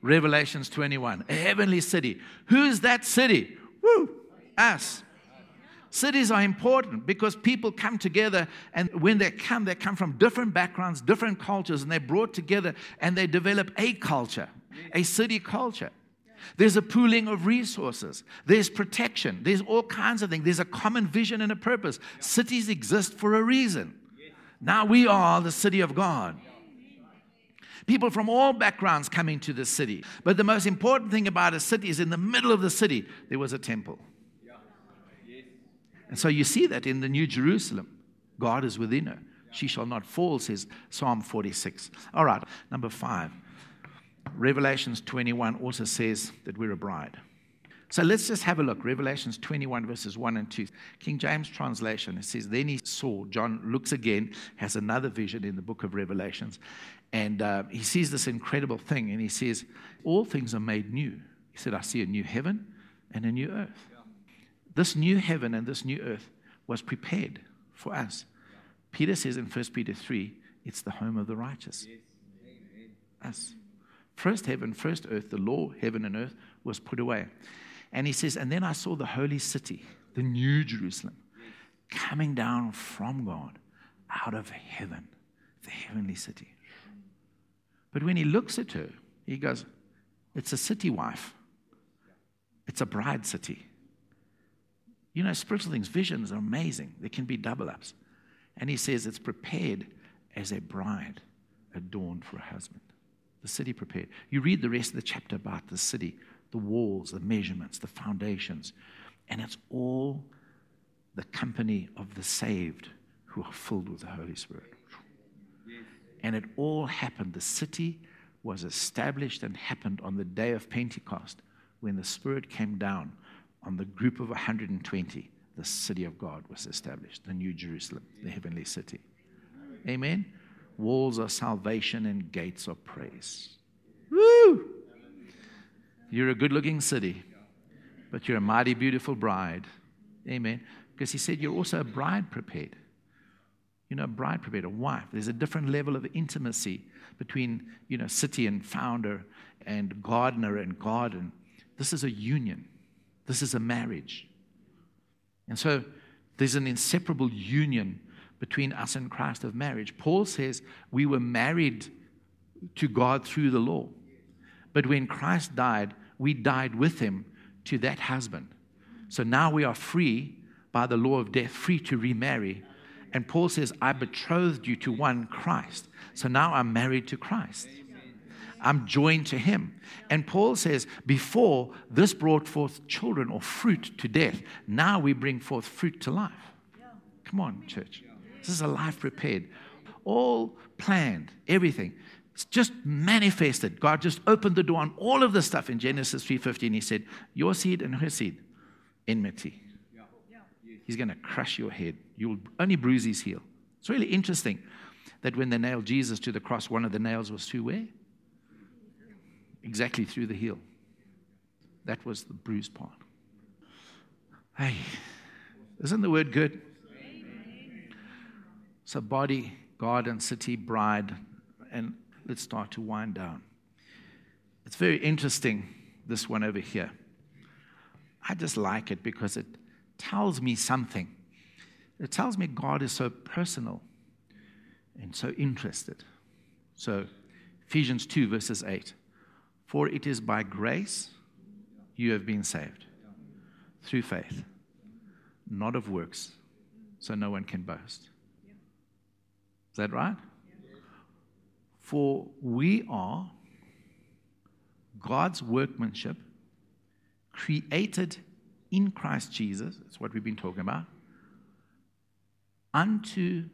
Revelations 21, a heavenly city. Who's that city? Woo! Us. Cities are important because people come together, and when they come, they come from different backgrounds, different cultures, and they're brought together and they develop a culture, a city culture. There's a pooling of resources. There's protection. There's all kinds of things. There's a common vision and a purpose. Cities exist for a reason. Now we are the city of God. People from all backgrounds coming to the city. But the most important thing about a city is in the middle of the city, there was a temple. And so you see that in the New Jerusalem. God is within her. She shall not fall, says Psalm 46. All right, number five. Revelations 21 also says that we're a bride. So let's just have a look. Revelations 21, verses 1 and 2. King James translation, it says, Then he saw, John looks again, has another vision in the book of Revelations, and uh, he sees this incredible thing, and he says, All things are made new. He said, I see a new heaven and a new earth. This new heaven and this new earth was prepared for us. Peter says in 1 Peter 3, it's the home of the righteous. Us. First heaven, first earth, the law, heaven and earth, was put away. And he says, And then I saw the holy city, the new Jerusalem, coming down from God out of heaven, the heavenly city. But when he looks at her, he goes, It's a city wife, it's a bride city. You know, spiritual things, visions are amazing. They can be double ups. And he says it's prepared as a bride adorned for a husband. The city prepared. You read the rest of the chapter about the city the walls, the measurements, the foundations. And it's all the company of the saved who are filled with the Holy Spirit. And it all happened. The city was established and happened on the day of Pentecost when the Spirit came down on the group of 120. The city of God was established, the New Jerusalem, the heavenly city. Amen. Walls are salvation and gates of praise. Woo! You're a good looking city, but you're a mighty beautiful bride. Amen. Because he said you're also a bride prepared. You know, a bride prepared, a wife. There's a different level of intimacy between, you know, city and founder and gardener and garden. This is a union. This is a marriage. And so there's an inseparable union between us and Christ of marriage. Paul says we were married to God through the law. But when Christ died, we died with him to that husband. So now we are free by the law of death, free to remarry. And Paul says, I betrothed you to one Christ. So now I'm married to Christ. I'm joined to him. And Paul says, before this brought forth children or fruit to death, now we bring forth fruit to life. Come on, church. This is a life prepared, all planned, everything. It's just manifested. God just opened the door on all of the stuff in Genesis 3:15. He said, "Your seed and her seed, enmity. He's going to crush your head. You'll only bruise his heel." It's really interesting that when they nailed Jesus to the cross, one of the nails was through where? Exactly through the heel. That was the bruised part. Hey, isn't the word good? So, body, garden, city, bride, and let's start to wind down. It's very interesting, this one over here. I just like it because it tells me something. It tells me God is so personal and so interested. So, Ephesians 2, verses 8 For it is by grace you have been saved through faith, not of works, so no one can boast Is that right? For we are God's workmanship, created in Christ Jesus, that's what we've been talking about, unto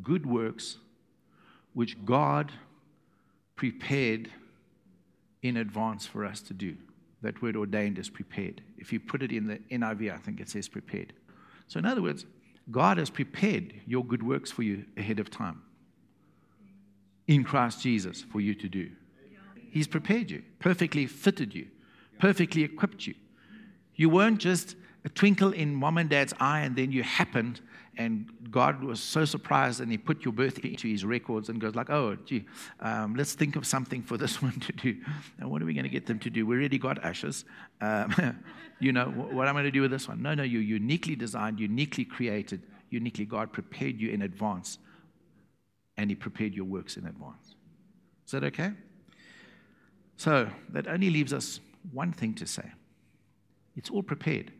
good works which God prepared in advance for us to do. That word ordained is prepared. If you put it in the NIV, I think it says prepared. So, in other words, God has prepared your good works for you ahead of time in Christ Jesus for you to do. He's prepared you, perfectly fitted you, perfectly equipped you. You weren't just a twinkle in mom and dad's eye and then you happened and God was so surprised and he put your birth into his records and goes like, oh, gee, um, let's think of something for this one to do. And what are we going to get them to do? We already got ashes. Um, you know, what I'm going to do with this one? No, no, you're uniquely designed, uniquely created, uniquely God prepared you in advance and he prepared your works in advance. Is that okay? So that only leaves us one thing to say. It's all prepared.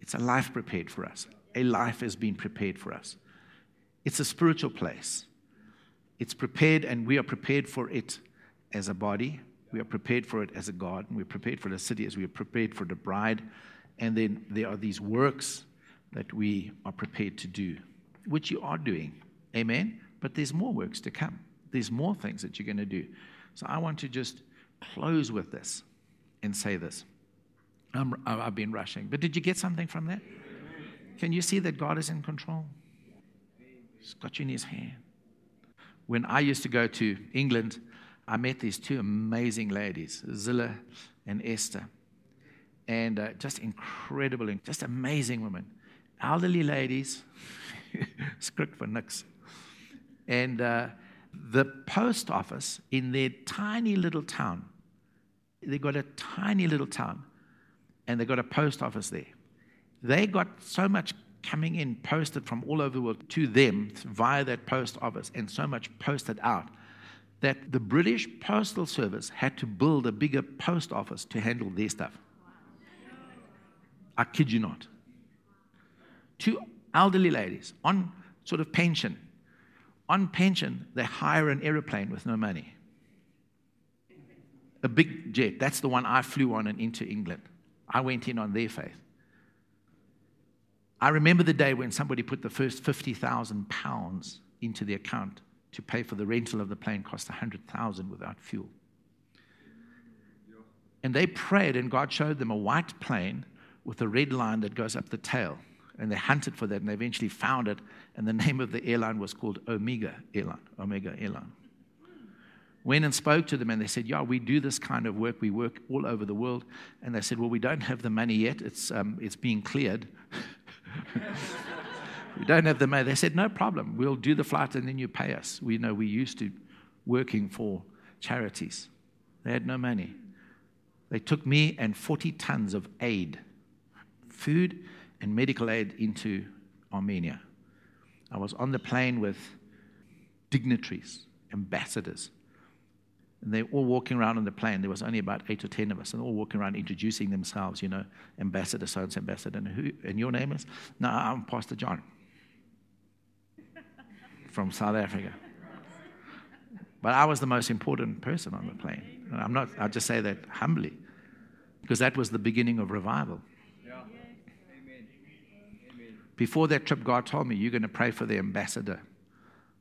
It's a life prepared for us a life has been prepared for us. It's a spiritual place. It's prepared, and we are prepared for it as a body. We are prepared for it as a garden. We're prepared for the city as we are prepared for the bride. And then there are these works that we are prepared to do, which you are doing. Amen? But there's more works to come. There's more things that you're going to do. So I want to just close with this and say this. i have been rushing, but did you get something from that? Can you see that God is in control? He's got you in his hand. When I used to go to England, I met these two amazing ladies, Zilla and Esther. And uh, just incredible, just amazing women. Elderly ladies, script for nix. And uh, the post office in their tiny little town, they got a tiny little town, and they got a post office there. They got so much coming in posted from all over the world to them via that post office and so much posted out that the British Postal Service had to build a bigger post office to handle their stuff. I kid you not. Two elderly ladies on sort of pension. On pension, they hire an aeroplane with no money. a big jet. That's the one I flew on and into England. I went in on their faith. I remember the day when somebody put the first 50,000 pounds into the account to pay for the rental of the plane, cost 100,000 without fuel. And they prayed, and God showed them a white plane with a red line that goes up the tail. And they hunted for that, and they eventually found it. And the name of the airline was called Omega Airline. Omega Airline. Went and spoke to them, and they said, Yeah, we do this kind of work. We work all over the world. And they said, Well, we don't have the money yet. It's, um, it's being cleared. we don't have the money. They said, No problem. We'll do the flight, and then you pay us. We know we're used to working for charities. They had no money. They took me and 40 tons of aid, food and medical aid into Armenia. I was on the plane with dignitaries, ambassadors. And they're all walking around on the plane. There was only about eight or ten of us, and all walking around introducing themselves, you know, ambassador, so and ambassador. And, who, and your name is? No, I'm Pastor John from South Africa. But I was the most important person on the plane. And I'm not, I just say that humbly, because that was the beginning of revival. Before that trip, God told me, You're going to pray for the ambassador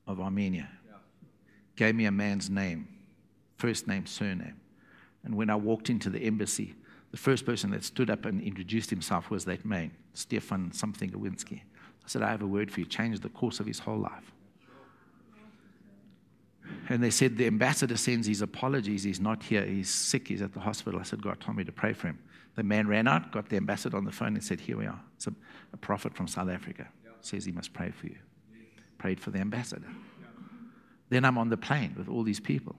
of Armenia. Gave me a man's name, first name, surname. And when I walked into the embassy, the first person that stood up and introduced himself was that man, Stefan something Awinski. I said, I have a word for you. Changed the course of his whole life. And they said, The ambassador sends his apologies. He's not here. He's sick. He's at the hospital. I said, God told me to pray for him. The man ran out, got the ambassador on the phone, and said, Here we are. It's a, a prophet from South Africa. Says he must pray for you. Prayed for the ambassador. Then I'm on the plane with all these people.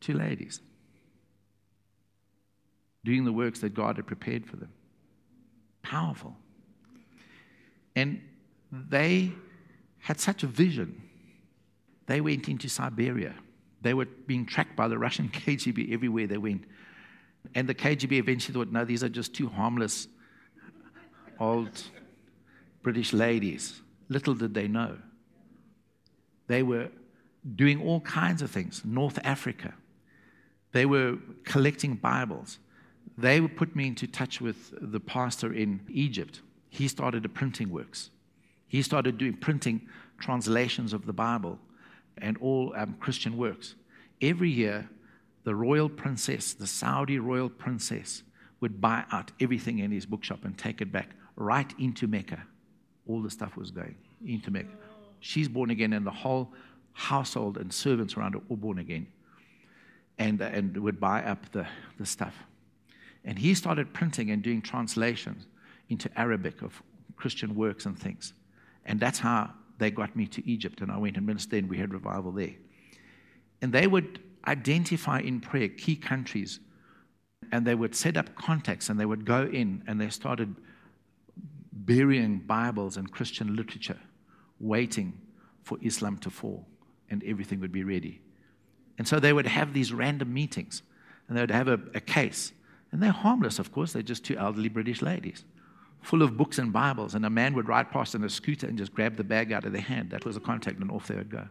Two ladies. Doing the works that God had prepared for them. Powerful. And they had such a vision. They went into Siberia. They were being tracked by the Russian KGB everywhere they went. And the KGB eventually thought, no, these are just two harmless old British ladies. Little did they know. They were doing all kinds of things. North Africa. They were collecting Bibles. They put me into touch with the pastor in Egypt. He started a printing works. He started doing printing translations of the Bible and all um, Christian works. Every year, the royal princess, the Saudi royal princess, would buy out everything in his bookshop and take it back right into Mecca. All the stuff was going into Mecca. She's born again, and the whole household and servants around her all born again, and, and would buy up the, the stuff. And he started printing and doing translations into Arabic of Christian works and things. And that's how they got me to Egypt, and I went and ministered, and we had revival there. And they would identify in prayer key countries and they would set up contacts and they would go in and they started burying Bibles and Christian literature, waiting for Islam to fall and everything would be ready. And so they would have these random meetings and they would have a, a case. And they're harmless, of course, they're just two elderly British ladies full of books and Bibles. And a man would ride past on a scooter and just grab the bag out of their hand. That was a contact, and off they would go.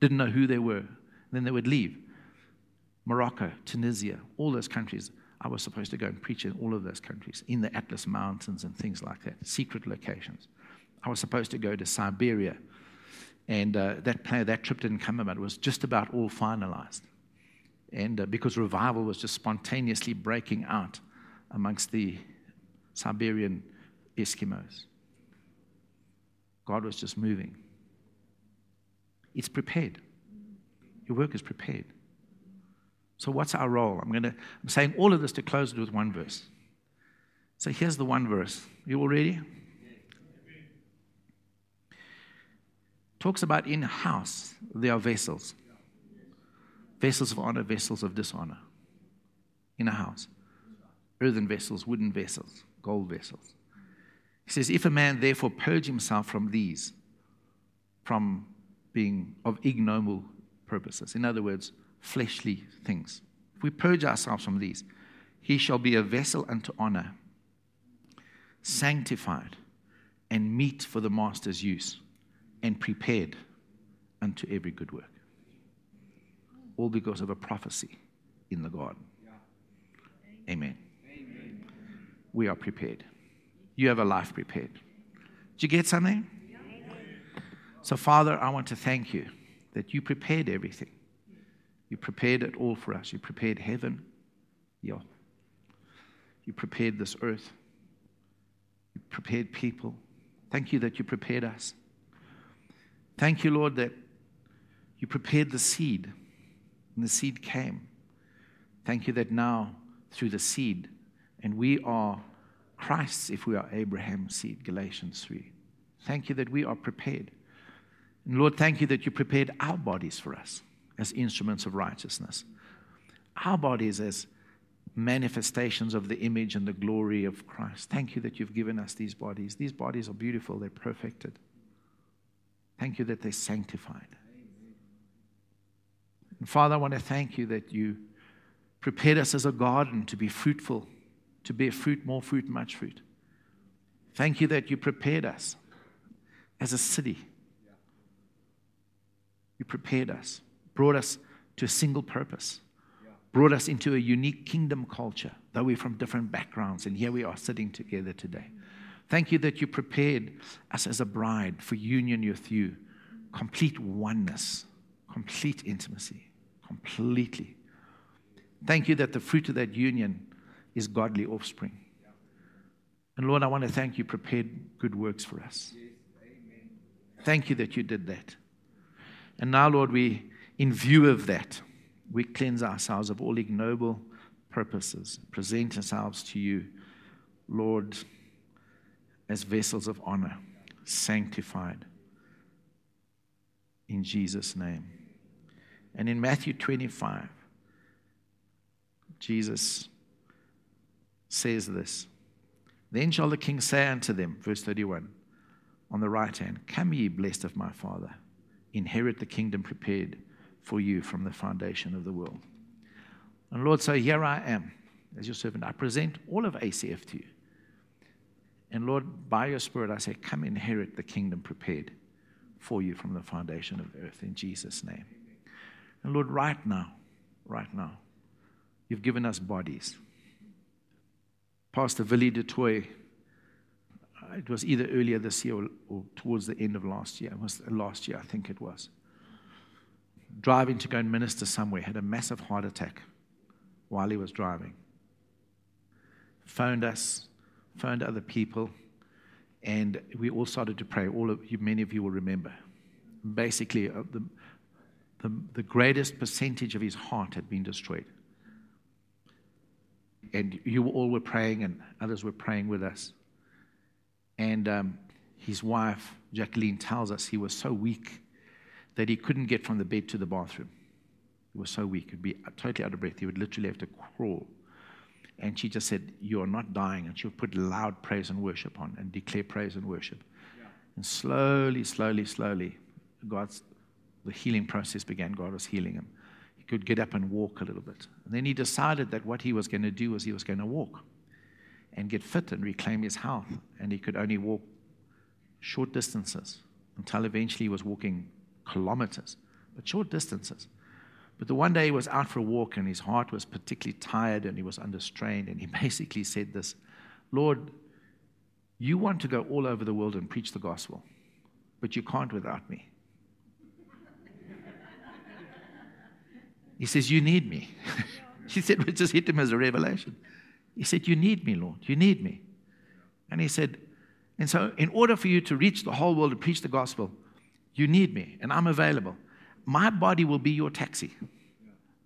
Didn't know who they were, then they would leave. Morocco, Tunisia, all those countries. I was supposed to go and preach in all of those countries, in the Atlas Mountains and things like that, secret locations. I was supposed to go to Siberia, and uh, that, that trip didn't come about. It was just about all finalized. And uh, because revival was just spontaneously breaking out amongst the Siberian Eskimos, God was just moving. It's prepared. Your work is prepared. So, what's our role? I'm, gonna, I'm saying all of this to close it with one verse. So, here's the one verse. You all ready? Talks about in house, there are vessels vessels of honor, vessels of dishonor. In a house, earthen vessels, wooden vessels, gold vessels. He says, If a man therefore purge himself from these, from being of ignoble purposes. In other words, fleshly things. If we purge ourselves from these, he shall be a vessel unto honor, sanctified, and meet for the master's use, and prepared unto every good work. All because of a prophecy in the garden. Amen. We are prepared. You have a life prepared. Did you get something? So, Father, I want to thank you that you prepared everything. You prepared it all for us. You prepared heaven. Yeah. You prepared this earth. You prepared people. Thank you that you prepared us. Thank you, Lord, that you prepared the seed and the seed came. Thank you that now, through the seed, and we are Christ's if we are Abraham's seed, Galatians 3. Thank you that we are prepared. And Lord, thank you that you prepared our bodies for us as instruments of righteousness, our bodies as manifestations of the image and the glory of Christ. Thank you that you've given us these bodies. These bodies are beautiful, they're perfected. Thank you that they're sanctified. And Father, I want to thank you that you prepared us as a garden to be fruitful, to bear fruit, more fruit, much fruit. Thank you that you prepared us as a city. You prepared us, brought us to a single purpose, brought us into a unique kingdom culture, though we're from different backgrounds, and here we are sitting together today. Thank you that you prepared us as a bride for union with you, complete oneness, complete intimacy, completely. Thank you that the fruit of that union is godly offspring. And Lord, I want to thank you, prepared good works for us. Thank you that you did that. And now, Lord, we, in view of that, we cleanse ourselves of all ignoble purposes, present ourselves to you, Lord, as vessels of honor, sanctified. In Jesus' name. And in Matthew 25, Jesus says this Then shall the king say unto them, verse 31, on the right hand, Come ye, blessed of my Father, inherit the kingdom prepared for you from the foundation of the world. And Lord, so here I am as your servant. I present all of ACF to you. And Lord, by your Spirit, I say, Come inherit the kingdom prepared for you from the foundation of earth in Jesus' name. And Lord, right now, right now, you've given us bodies. Pastor Willie du Toit, uh, it was either earlier this year or, or, towards the end of last year. It was last year, I think it was. Driving to go and minister somewhere, had a massive heart attack while he was driving. Phoned us, phoned other people, and we all started to pray. All of you, many of you will remember. Basically, uh, the, the, the greatest percentage of his heart had been destroyed. And you all were praying, and others were praying with us. And um, his wife, Jacqueline, tells us he was so weak that he couldn't get from the bed to the bathroom. He was so weak, he'd be totally out of breath. He would literally have to crawl. And she just said, You are not dying. And she would put loud praise and worship on and declare praise and worship. Yeah. And slowly, slowly, slowly, God's the healing process began. God was healing him. He could get up and walk a little bit. And then he decided that what he was going to do was he was going to walk and get fit and reclaim his health. And he could only walk short distances until eventually he was walking kilometers, but short distances. But the one day he was out for a walk and his heart was particularly tired and he was under strain. And he basically said this Lord, you want to go all over the world and preach the gospel, but you can't without me. He says, You need me. she said, It just hit him as a revelation. He said, You need me, Lord. You need me. And he said, And so, in order for you to reach the whole world and preach the gospel, you need me, and I'm available my body will be your taxi,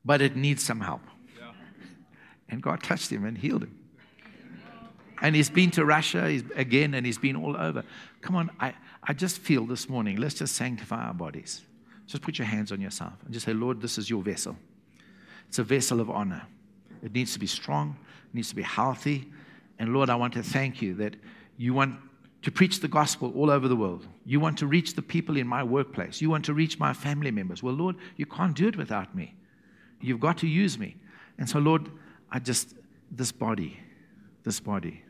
but it needs some help. And God touched him and healed him. And he's been to Russia he's, again, and he's been all over. Come on, I, I just feel this morning, let's just sanctify our bodies. Just put your hands on yourself and just say, Lord, this is your vessel. It's a vessel of honor. It needs to be strong, it needs to be healthy. And Lord, I want to thank you that you want to preach the gospel all over the world. You want to reach the people in my workplace. You want to reach my family members. Well, Lord, you can't do it without me. You've got to use me. And so, Lord, I just, this body, this body,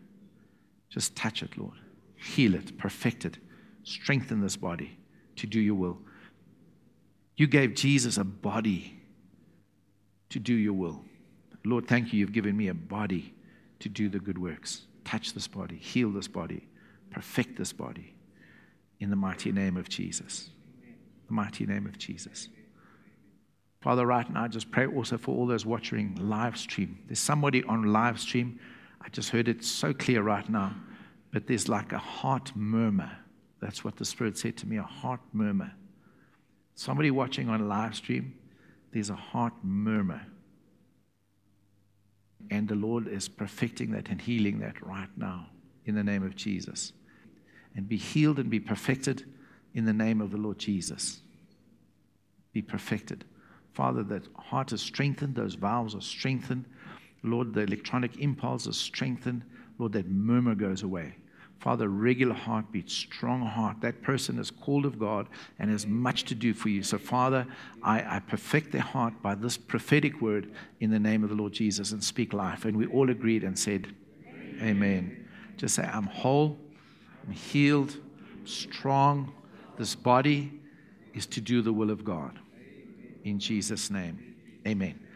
just touch it, Lord. Heal it, perfect it, strengthen this body to do your will. You gave Jesus a body to do your will. Lord, thank you. You've given me a body to do the good works. Touch this body, heal this body, perfect this body in the mighty name of Jesus. The mighty name of Jesus. Father, right now, I just pray also for all those watching live stream. There's somebody on live stream. I just heard it so clear right now, but there's like a heart murmur. That's what the Spirit said to me a heart murmur. Somebody watching on live stream, there's a heart murmur. And the Lord is perfecting that and healing that right now in the name of Jesus. And be healed and be perfected in the name of the Lord Jesus. Be perfected. Father, that heart is strengthened, those valves are strengthened. Lord, the electronic impulse is strengthened. Lord, that murmur goes away. Father, regular heartbeat, strong heart. That person is called of God and has much to do for you. So, Father, I, I, perfect their heart by this prophetic word in the name of the Lord Jesus and speak life. And we all agreed and said, Amen. Amen. Just say, I'm whole, I'm healed, I'm strong. This body is to do the will of God. In Jesus' name, amen.